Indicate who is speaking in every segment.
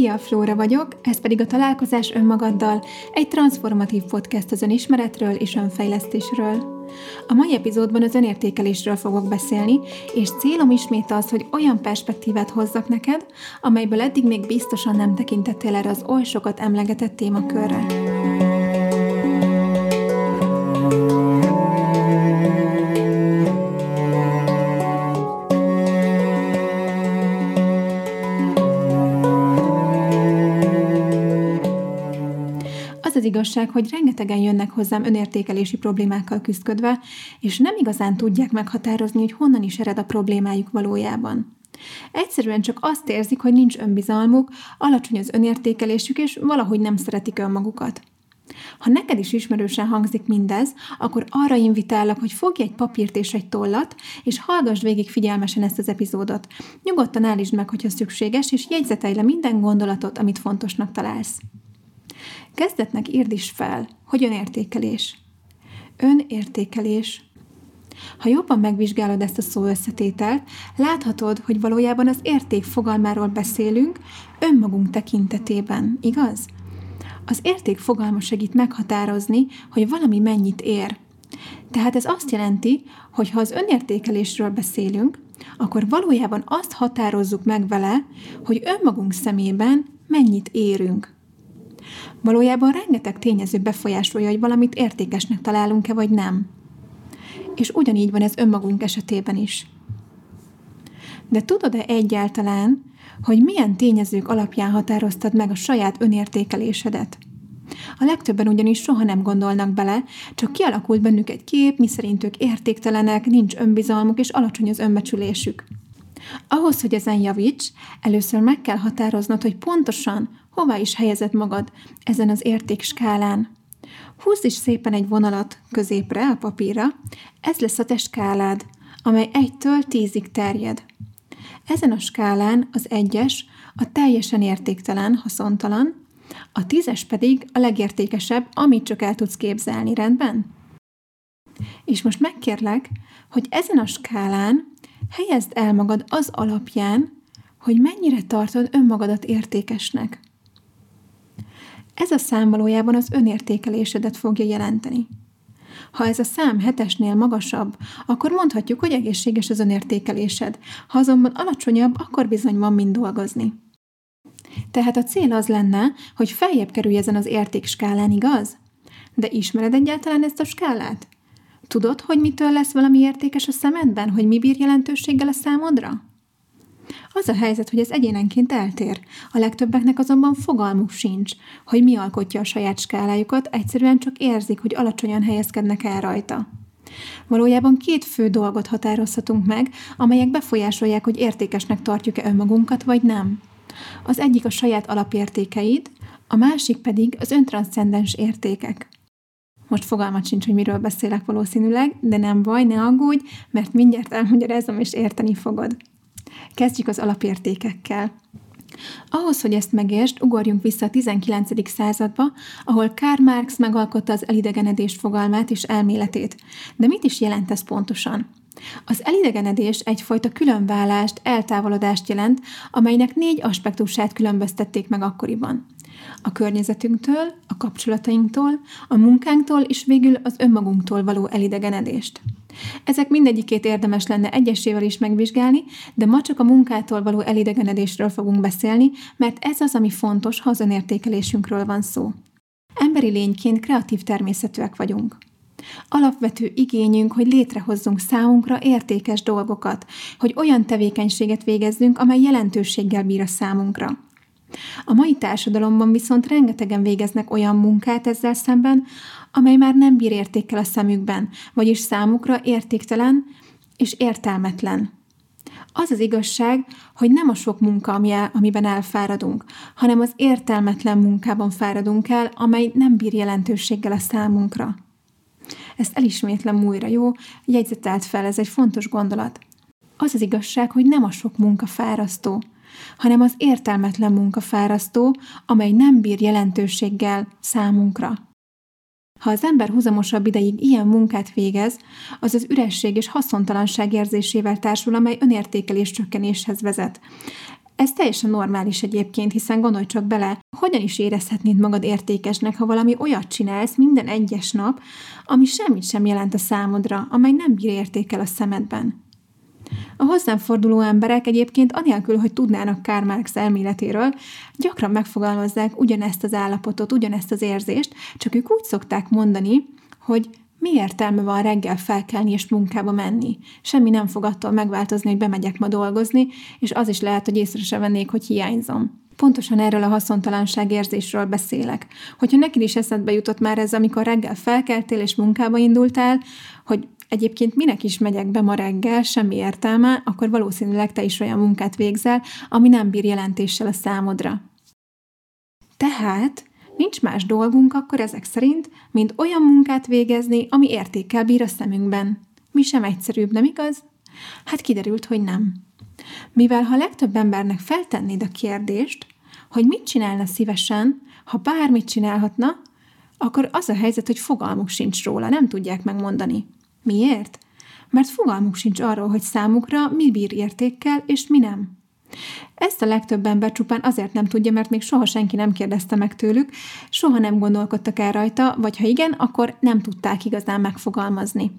Speaker 1: Szia, Flóra vagyok, ez pedig a Találkozás önmagaddal, egy transformatív podcast az önismeretről és önfejlesztésről. A mai epizódban az önértékelésről fogok beszélni, és célom ismét az, hogy olyan perspektívát hozzak neked, amelyből eddig még biztosan nem tekintettél erre az oly sokat emlegetett témakörre. Az igazság, hogy rengetegen jönnek hozzám önértékelési problémákkal küzdködve, és nem igazán tudják meghatározni, hogy honnan is ered a problémájuk valójában. Egyszerűen csak azt érzik, hogy nincs önbizalmuk, alacsony az önértékelésük, és valahogy nem szeretik önmagukat. Ha neked is ismerősen hangzik mindez, akkor arra invitálok, hogy fogj egy papírt és egy tollat, és hallgass végig figyelmesen ezt az epizódot. Nyugodtan állítsd meg, hogyha szükséges, és jegyzetelj le minden gondolatot, amit fontosnak találsz. Kezdetnek írd is fel, hogy önértékelés. Önértékelés. Ha jobban megvizsgálod ezt a szó összetételt, láthatod, hogy valójában az érték fogalmáról beszélünk önmagunk tekintetében, igaz? Az érték fogalma segít meghatározni, hogy valami mennyit ér. Tehát ez azt jelenti, hogy ha az önértékelésről beszélünk, akkor valójában azt határozzuk meg vele, hogy önmagunk szemében mennyit érünk. Valójában rengeteg tényező befolyásolja, hogy valamit értékesnek találunk-e vagy nem. És ugyanígy van ez önmagunk esetében is. De tudod-e egyáltalán, hogy milyen tényezők alapján határoztad meg a saját önértékelésedet? A legtöbben ugyanis soha nem gondolnak bele, csak kialakult bennük egy kép, miszerint ők értéktelenek, nincs önbizalmuk és alacsony az önbecsülésük. Ahhoz, hogy ezen javíts, először meg kell határoznod, hogy pontosan hová is helyezed magad ezen az értékskálán. Húzd is szépen egy vonalat középre a papírra, ez lesz a te skálád, amely egytől tízig terjed. Ezen a skálán az egyes a teljesen értéktelen, haszontalan, a tízes pedig a legértékesebb, amit csak el tudsz képzelni, rendben? És most megkérlek, hogy ezen a skálán helyezd el magad az alapján, hogy mennyire tartod önmagadat értékesnek. Ez a szám valójában az önértékelésedet fogja jelenteni. Ha ez a szám hetesnél magasabb, akkor mondhatjuk, hogy egészséges az önértékelésed. Ha azonban alacsonyabb, akkor bizony van mind dolgozni. Tehát a cél az lenne, hogy feljebb kerülj ezen az értékskálán, igaz? De ismered egyáltalán ezt a skálát? Tudod, hogy mitől lesz valami értékes a szemedben, hogy mi bír jelentőséggel a számodra? Az a helyzet, hogy ez egyénenként eltér. A legtöbbeknek azonban fogalmuk sincs, hogy mi alkotja a saját skálájukat, egyszerűen csak érzik, hogy alacsonyan helyezkednek el rajta. Valójában két fő dolgot határozhatunk meg, amelyek befolyásolják, hogy értékesnek tartjuk-e önmagunkat, vagy nem. Az egyik a saját alapértékeid, a másik pedig az öntranszcendens értékek. Most fogalmat sincs, hogy miről beszélek valószínűleg, de nem baj, ne aggódj, mert mindjárt elmagyarázom és érteni fogod. Kezdjük az alapértékekkel. Ahhoz, hogy ezt megértsd, ugorjunk vissza a 19. századba, ahol Karl Marx megalkotta az elidegenedés fogalmát és elméletét. De mit is jelent ez pontosan? Az elidegenedés egyfajta különválást, eltávolodást jelent, amelynek négy aspektusát különböztették meg akkoriban. A környezetünktől, a kapcsolatainktól, a munkánktól és végül az önmagunktól való elidegenedést. Ezek mindegyikét érdemes lenne egyesével is megvizsgálni, de ma csak a munkától való elidegenedésről fogunk beszélni, mert ez az, ami fontos, ha az önértékelésünkről van szó. Emberi lényként kreatív természetűek vagyunk. Alapvető igényünk, hogy létrehozzunk számunkra értékes dolgokat, hogy olyan tevékenységet végezzünk, amely jelentőséggel bír a számunkra. A mai társadalomban viszont rengetegen végeznek olyan munkát ezzel szemben, amely már nem bír értékkel a szemükben, vagyis számukra értéktelen és értelmetlen. Az az igazság, hogy nem a sok munka, ami amiben elfáradunk, hanem az értelmetlen munkában fáradunk el, amely nem bír jelentőséggel a számunkra. Ezt elismétlem újra, jó? Jegyzetelt fel, ez egy fontos gondolat. Az az igazság, hogy nem a sok munka fárasztó, hanem az értelmetlen munka fárasztó, amely nem bír jelentőséggel számunkra. Ha az ember húzamosabb ideig ilyen munkát végez, az az üresség és haszontalanság érzésével társul, amely önértékelés csökkenéshez vezet. Ez teljesen normális egyébként, hiszen gondolj csak bele, hogyan is érezhetnéd magad értékesnek, ha valami olyat csinálsz minden egyes nap, ami semmit sem jelent a számodra, amely nem bír értékel a szemedben. A hozzám forduló emberek egyébként anélkül, hogy tudnának Karl Marx elméletéről, gyakran megfogalmazzák ugyanezt az állapotot, ugyanezt az érzést, csak ők úgy szokták mondani, hogy mi értelme van reggel felkelni és munkába menni? Semmi nem fog attól megváltozni, hogy bemegyek ma dolgozni, és az is lehet, hogy észre se vennék, hogy hiányzom. Pontosan erről a haszontalanság érzésről beszélek. Hogyha neked is eszedbe jutott már ez, amikor reggel felkeltél és munkába indultál, hogy egyébként minek is megyek be ma reggel, semmi értelme, akkor valószínűleg te is olyan munkát végzel, ami nem bír jelentéssel a számodra. Tehát nincs más dolgunk akkor ezek szerint, mint olyan munkát végezni, ami értékkel bír a szemünkben. Mi sem egyszerűbb, nem igaz? Hát kiderült, hogy nem. Mivel ha legtöbb embernek feltennéd a kérdést, hogy mit csinálna szívesen, ha bármit csinálhatna, akkor az a helyzet, hogy fogalmuk sincs róla, nem tudják megmondani. Miért? Mert fogalmuk sincs arról, hogy számukra mi bír értékkel, és mi nem. Ezt a legtöbb ember csupán azért nem tudja, mert még soha senki nem kérdezte meg tőlük, soha nem gondolkodtak el rajta, vagy ha igen, akkor nem tudták igazán megfogalmazni.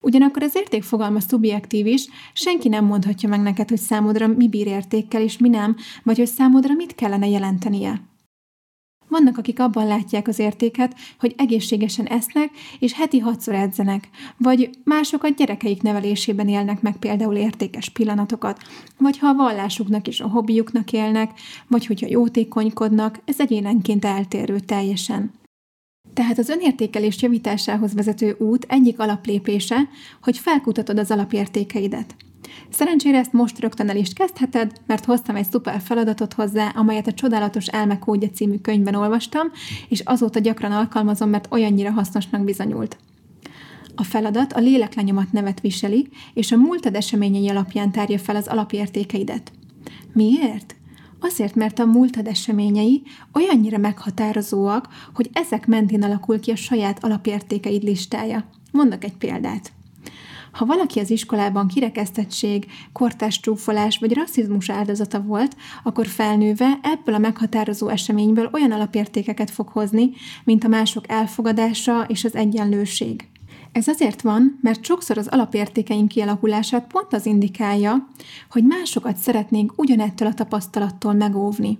Speaker 1: Ugyanakkor az értékfogalma szubjektív is, senki nem mondhatja meg neked, hogy számodra mi bír értékkel és mi nem, vagy hogy számodra mit kellene jelentenie. Vannak, akik abban látják az értéket, hogy egészségesen esznek, és heti hatszor edzenek, vagy mások a gyerekeik nevelésében élnek meg például értékes pillanatokat, vagy ha a vallásuknak és a hobbiuknak élnek, vagy hogyha jótékonykodnak, ez egyénenként eltérő teljesen. Tehát az önértékelés javításához vezető út egyik alaplépése, hogy felkutatod az alapértékeidet – Szerencsére ezt most rögtön el is kezdheted, mert hoztam egy szuper feladatot hozzá, amelyet a Csodálatos Elmekódja című könyvben olvastam, és azóta gyakran alkalmazom, mert olyannyira hasznosnak bizonyult. A feladat a léleklenyomat nevet viseli, és a múltad eseményei alapján tárja fel az alapértékeidet. Miért? Azért, mert a múltad eseményei olyannyira meghatározóak, hogy ezek mentén alakul ki a saját alapértékeid listája. Mondok egy példát. Ha valaki az iskolában kirekesztettség, kortás csúfolás vagy rasszizmus áldozata volt, akkor felnőve ebből a meghatározó eseményből olyan alapértékeket fog hozni, mint a mások elfogadása és az egyenlőség. Ez azért van, mert sokszor az alapértékeink kialakulását pont az indikálja, hogy másokat szeretnénk ugyanettől a tapasztalattól megóvni.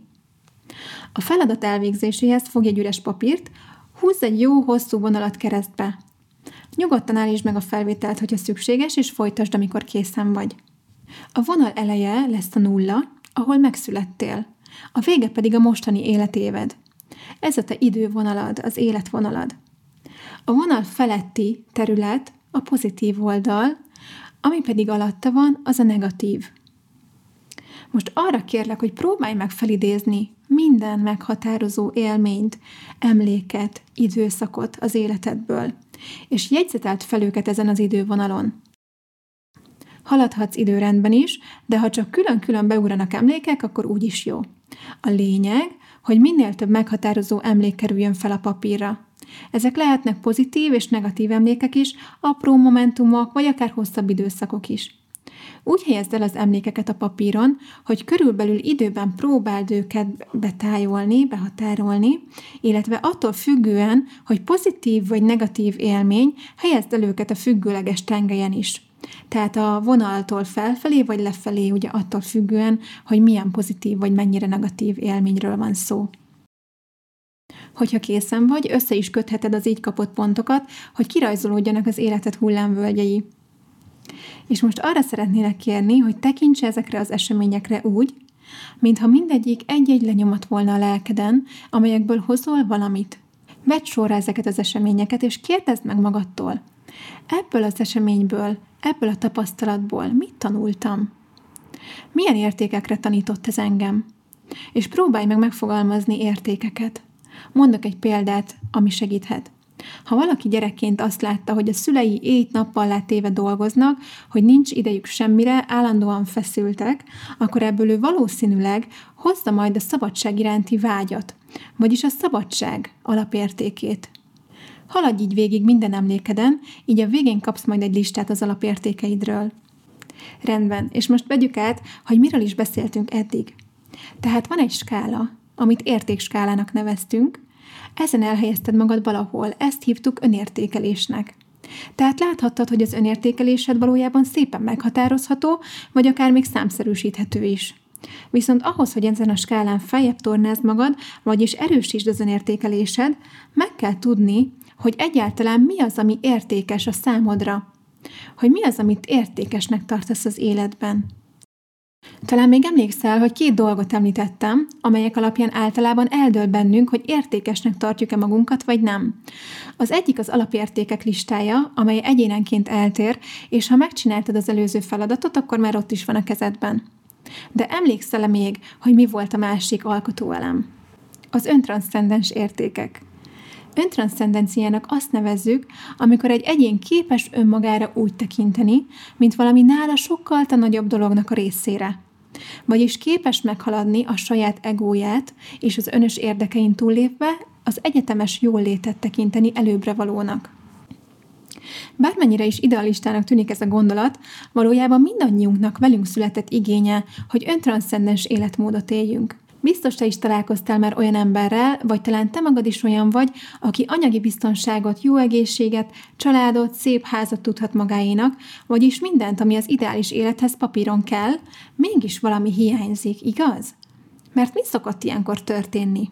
Speaker 1: A feladat elvégzéséhez fogj egy üres papírt, húzz egy jó hosszú vonalat keresztbe. Nyugodtan állítsd meg a felvételt, hogyha szükséges, és folytasd, amikor készen vagy. A vonal eleje lesz a nulla, ahol megszülettél. A vége pedig a mostani életéved. Ez a te idővonalad, az életvonalad. A vonal feletti terület a pozitív oldal, ami pedig alatta van, az a negatív. Most arra kérlek, hogy próbálj meg felidézni minden meghatározó élményt, emléket, időszakot az életedből – és jegyzetelt fel őket ezen az idővonalon. Haladhatsz időrendben is, de ha csak külön-külön beugranak emlékek, akkor úgy is jó. A lényeg, hogy minél több meghatározó emlék kerüljön fel a papírra. Ezek lehetnek pozitív és negatív emlékek is, apró momentumok, vagy akár hosszabb időszakok is. Úgy helyezd el az emlékeket a papíron, hogy körülbelül időben próbáld őket betájolni, behatárolni, illetve attól függően, hogy pozitív vagy negatív élmény, helyezd el őket a függőleges tengelyen is. Tehát a vonaltól felfelé vagy lefelé, ugye attól függően, hogy milyen pozitív vagy mennyire negatív élményről van szó. Hogyha készen vagy, össze is kötheted az így kapott pontokat, hogy kirajzolódjanak az életed hullámvölgyei. És most arra szeretnélek kérni, hogy tekints ezekre az eseményekre úgy, mintha mindegyik egy-egy lenyomat volna a lelkeden, amelyekből hozol valamit. Vedd sorra ezeket az eseményeket, és kérdezd meg magadtól. Ebből az eseményből, ebből a tapasztalatból mit tanultam? Milyen értékekre tanított ez engem? És próbálj meg megfogalmazni értékeket. Mondok egy példát, ami segíthet. Ha valaki gyerekként azt látta, hogy a szülei éjt-nappal látéve dolgoznak, hogy nincs idejük semmire, állandóan feszültek, akkor ebből ő valószínűleg hozza majd a szabadság iránti vágyat, vagyis a szabadság alapértékét. Haladj így végig minden emlékeden, így a végén kapsz majd egy listát az alapértékeidről. Rendben, és most vegyük át, hogy miről is beszéltünk eddig. Tehát van egy skála, amit értékskálának neveztünk, ezen elhelyezted magad valahol, ezt hívtuk önértékelésnek. Tehát láthattad, hogy az önértékelésed valójában szépen meghatározható, vagy akár még számszerűsíthető is. Viszont ahhoz, hogy ezen a skálán feljebb tornázd magad, vagyis erősítsd az önértékelésed, meg kell tudni, hogy egyáltalán mi az, ami értékes a számodra. Hogy mi az, amit értékesnek tartasz az életben. Talán még emlékszel, hogy két dolgot említettem, amelyek alapján általában eldől bennünk, hogy értékesnek tartjuk-e magunkat, vagy nem. Az egyik az alapértékek listája, amely egyénenként eltér, és ha megcsináltad az előző feladatot, akkor már ott is van a kezedben. De emlékszel-e még, hogy mi volt a másik alkotóelem? Az öntranszcendens értékek. Öntranszcendenciának azt nevezzük, amikor egy egyén képes önmagára úgy tekinteni, mint valami nála sokkal nagyobb dolognak a részére. Vagyis képes meghaladni a saját egóját és az önös érdekein túllépve az egyetemes jól létet tekinteni előbbre valónak. Bármennyire is idealistának tűnik ez a gondolat, valójában mindannyiunknak velünk született igénye, hogy öntranszcendens életmódot éljünk. Biztos te is találkoztál már olyan emberrel, vagy talán te magad is olyan vagy, aki anyagi biztonságot, jó egészséget, családot, szép házat tudhat magáénak, vagyis mindent, ami az ideális élethez papíron kell, mégis valami hiányzik, igaz? Mert mi szokott ilyenkor történni?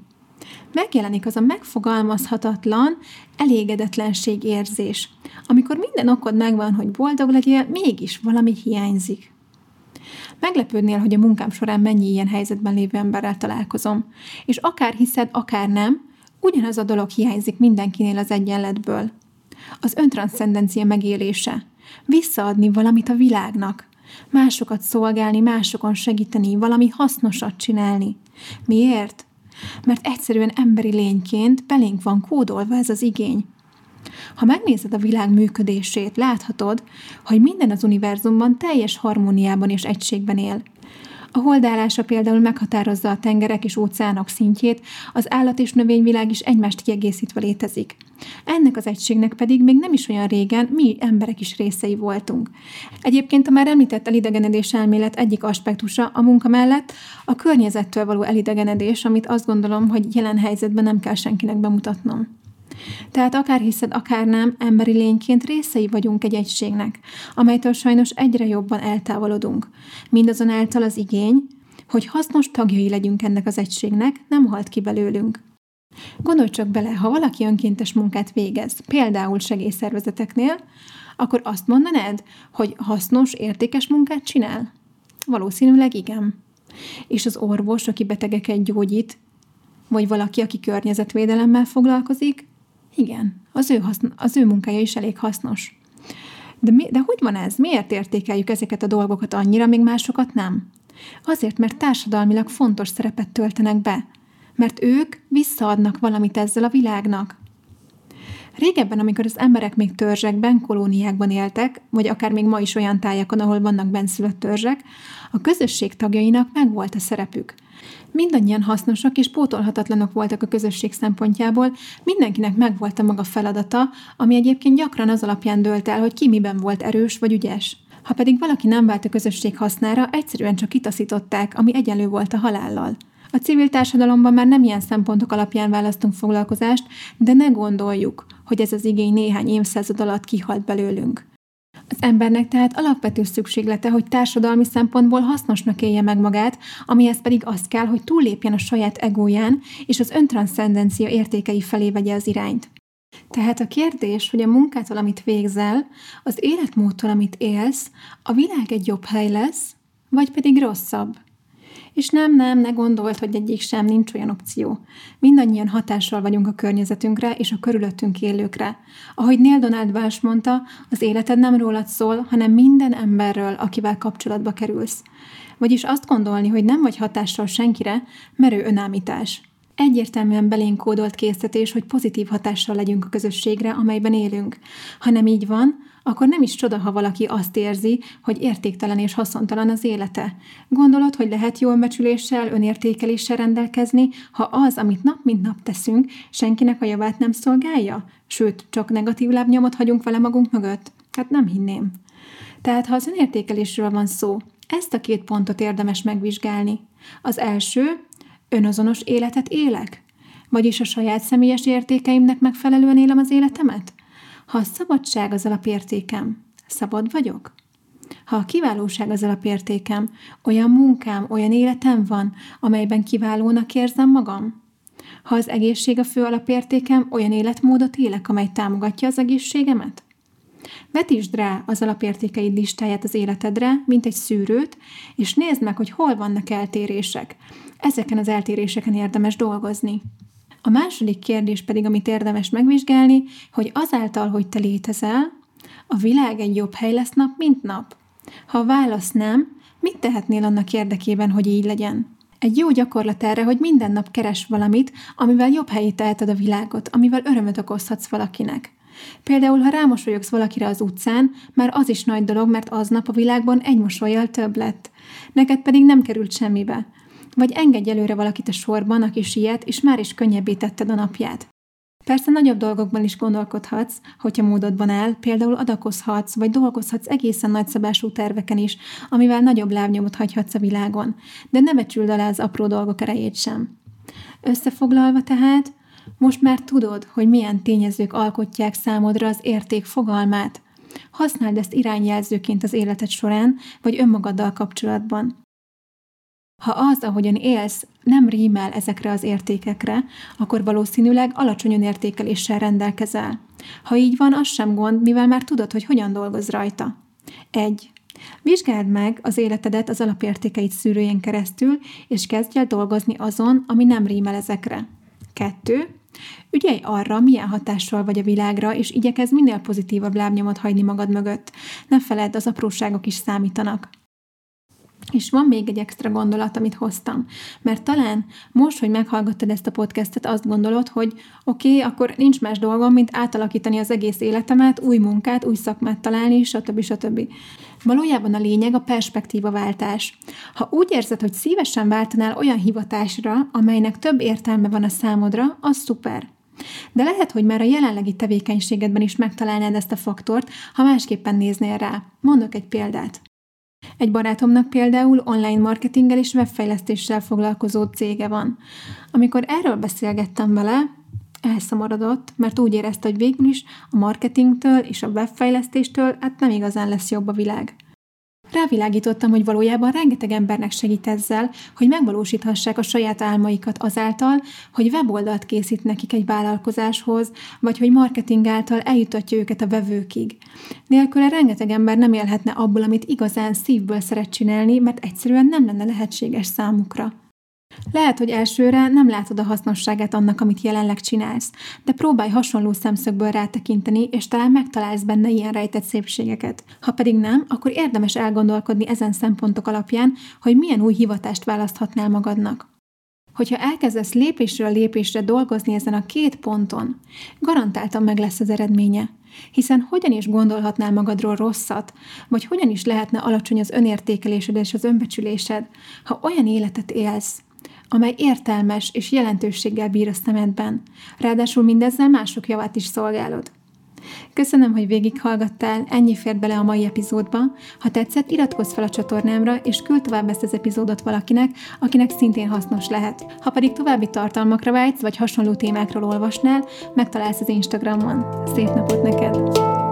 Speaker 1: Megjelenik az a megfogalmazhatatlan elégedetlenség érzés, amikor minden okod megvan, hogy boldog legyél, mégis valami hiányzik. Meglepődnél, hogy a munkám során mennyi ilyen helyzetben lévő emberrel találkozom. És akár hiszed, akár nem, ugyanaz a dolog hiányzik mindenkinél az egyenletből. Az öntranszcendencia megélése. Visszaadni valamit a világnak. Másokat szolgálni, másokon segíteni, valami hasznosat csinálni. Miért? Mert egyszerűen emberi lényként belénk van kódolva ez az igény. Ha megnézed a világ működését, láthatod, hogy minden az univerzumban teljes harmóniában és egységben él. A holdállása például meghatározza a tengerek és óceánok szintjét, az állat és növényvilág is egymást kiegészítve létezik. Ennek az egységnek pedig még nem is olyan régen mi emberek is részei voltunk. Egyébként a már említett elidegenedés elmélet egyik aspektusa a munka mellett a környezettől való elidegenedés, amit azt gondolom, hogy jelen helyzetben nem kell senkinek bemutatnom. Tehát akár hiszed, akár nem, emberi lényként részei vagyunk egy egységnek, amelytől sajnos egyre jobban eltávolodunk. Mindazonáltal az igény, hogy hasznos tagjai legyünk ennek az egységnek, nem halt ki belőlünk. Gondolj csak bele, ha valaki önkéntes munkát végez, például segélyszervezeteknél, akkor azt mondanád, hogy hasznos, értékes munkát csinál? Valószínűleg igen. És az orvos, aki betegeket gyógyít, vagy valaki, aki környezetvédelemmel foglalkozik, igen, az ő, haszn- az ő munkája is elég hasznos. De, mi, de hogy van ez? Miért értékeljük ezeket a dolgokat annyira, még másokat nem? Azért, mert társadalmilag fontos szerepet töltenek be. Mert ők visszaadnak valamit ezzel a világnak. Régebben, amikor az emberek még törzsekben, kolóniákban éltek, vagy akár még ma is olyan tájakon, ahol vannak benszülött törzsek, a közösség tagjainak megvolt a szerepük – Mindannyian hasznosak és pótolhatatlanok voltak a közösség szempontjából, mindenkinek megvolt a maga feladata, ami egyébként gyakran az alapján dölt el, hogy ki miben volt erős vagy ügyes. Ha pedig valaki nem vált a közösség hasznára, egyszerűen csak kitaszították, ami egyenlő volt a halállal. A civil társadalomban már nem ilyen szempontok alapján választunk foglalkozást, de ne gondoljuk, hogy ez az igény néhány évszázad alatt kihalt belőlünk. Az embernek tehát alapvető szükséglete, hogy társadalmi szempontból hasznosnak élje meg magát, amihez pedig az kell, hogy túllépjen a saját egóján, és az öntranszcendencia értékei felé vegye az irányt. Tehát a kérdés, hogy a munkától, amit végzel, az életmódtól, amit élsz, a világ egy jobb hely lesz, vagy pedig rosszabb. És nem, nem, ne gondolt, hogy egyik sem, nincs olyan opció. Mindannyian hatással vagyunk a környezetünkre és a körülöttünk élőkre. Ahogy Neil Donald Walsh mondta, az életed nem rólad szól, hanem minden emberről, akivel kapcsolatba kerülsz. Vagyis azt gondolni, hogy nem vagy hatással senkire, merő önállítás. Egyértelműen belénk kódolt készítés, hogy pozitív hatással legyünk a közösségre, amelyben élünk. Ha nem így van, akkor nem is csoda, ha valaki azt érzi, hogy értéktelen és haszontalan az élete. Gondolod, hogy lehet jól becsüléssel, önértékeléssel rendelkezni, ha az, amit nap mint nap teszünk, senkinek a javát nem szolgálja? Sőt, csak negatív lábnyomot hagyunk vele magunk mögött? Hát nem hinném. Tehát, ha az önértékelésről van szó, ezt a két pontot érdemes megvizsgálni. Az első, önazonos életet élek? Vagyis a saját személyes értékeimnek megfelelően élem az életemet? Ha a szabadság az alapértékem, szabad vagyok? Ha a kiválóság az alapértékem, olyan munkám, olyan életem van, amelyben kiválónak érzem magam? Ha az egészség a fő alapértékem, olyan életmódot élek, amely támogatja az egészségemet? Vetítsd rá az alapértékeid listáját az életedre, mint egy szűrőt, és nézd meg, hogy hol vannak eltérések. Ezeken az eltéréseken érdemes dolgozni. A második kérdés pedig, amit érdemes megvizsgálni, hogy azáltal, hogy te létezel, a világ egy jobb hely lesz nap, mint nap. Ha a válasz nem, mit tehetnél annak érdekében, hogy így legyen? Egy jó gyakorlat erre, hogy minden nap keres valamit, amivel jobb helyét teheted a világot, amivel örömöt okozhatsz valakinek. Például, ha rámosolyogsz valakire az utcán, már az is nagy dolog, mert aznap a világban egy mosolyjal több lett. Neked pedig nem került semmibe. Vagy engedj előre valakit a sorban, aki siet, és már is könnyebbé tetted a napját. Persze nagyobb dolgokban is gondolkodhatsz, hogyha módodban áll, például adakozhatsz, vagy dolgozhatsz egészen nagyszabású terveken is, amivel nagyobb lábnyomot hagyhatsz a világon, de ne becsüld alá az apró dolgok erejét sem. Összefoglalva tehát, most már tudod, hogy milyen tényezők alkotják számodra az érték fogalmát. Használd ezt irányjelzőként az életed során, vagy önmagaddal kapcsolatban. Ha az, ahogyan élsz, nem rímel ezekre az értékekre, akkor valószínűleg alacsony önértékeléssel rendelkezel. Ha így van, az sem gond, mivel már tudod, hogy hogyan dolgoz rajta. 1. Vizsgáld meg az életedet az alapértékeit szűrőjén keresztül, és kezdj el dolgozni azon, ami nem rímel ezekre. 2. Ügyelj arra, milyen hatással vagy a világra, és igyekezz minél pozitívabb lábnyomot hagyni magad mögött. Ne feledd, az apróságok is számítanak. És van még egy extra gondolat, amit hoztam. Mert talán most, hogy meghallgattad ezt a podcastet, azt gondolod, hogy oké, okay, akkor nincs más dolgom, mint átalakítani az egész életemet, új munkát, új szakmát találni, stb. stb. Valójában a lényeg a perspektíva váltás. Ha úgy érzed, hogy szívesen váltanál olyan hivatásra, amelynek több értelme van a számodra, az szuper. De lehet, hogy már a jelenlegi tevékenységedben is megtalálnád ezt a faktort, ha másképpen néznél rá. Mondok egy példát. Egy barátomnak például online marketinggel és webfejlesztéssel foglalkozó cége van. Amikor erről beszélgettem vele, elszomorodott, mert úgy érezte, hogy végül is a marketingtől és a webfejlesztéstől hát nem igazán lesz jobb a világ. Rávilágítottam, hogy valójában rengeteg embernek segít ezzel, hogy megvalósíthassák a saját álmaikat azáltal, hogy weboldalt készít nekik egy vállalkozáshoz, vagy hogy marketing által eljutatja őket a vevőkig. Nélküle rengeteg ember nem élhetne abból, amit igazán szívből szeret csinálni, mert egyszerűen nem lenne lehetséges számukra. Lehet, hogy elsőre nem látod a hasznosságát annak, amit jelenleg csinálsz, de próbálj hasonló szemszögből rátekinteni, és talán megtalálsz benne ilyen rejtett szépségeket. Ha pedig nem, akkor érdemes elgondolkodni ezen szempontok alapján, hogy milyen új hivatást választhatnál magadnak. Hogyha elkezdesz lépésről lépésre dolgozni ezen a két ponton, garantáltan meg lesz az eredménye. Hiszen hogyan is gondolhatnál magadról rosszat, vagy hogyan is lehetne alacsony az önértékelésed és az önbecsülésed, ha olyan életet élsz, amely értelmes és jelentőséggel bír a szemedben. Ráadásul mindezzel mások javát is szolgálod. Köszönöm, hogy végighallgattál, ennyi fért bele a mai epizódba. Ha tetszett, iratkozz fel a csatornámra, és küld tovább ezt az epizódot valakinek, akinek szintén hasznos lehet. Ha pedig további tartalmakra vágysz, vagy hasonló témákról olvasnál, megtalálsz az Instagramon. Szép napot neked!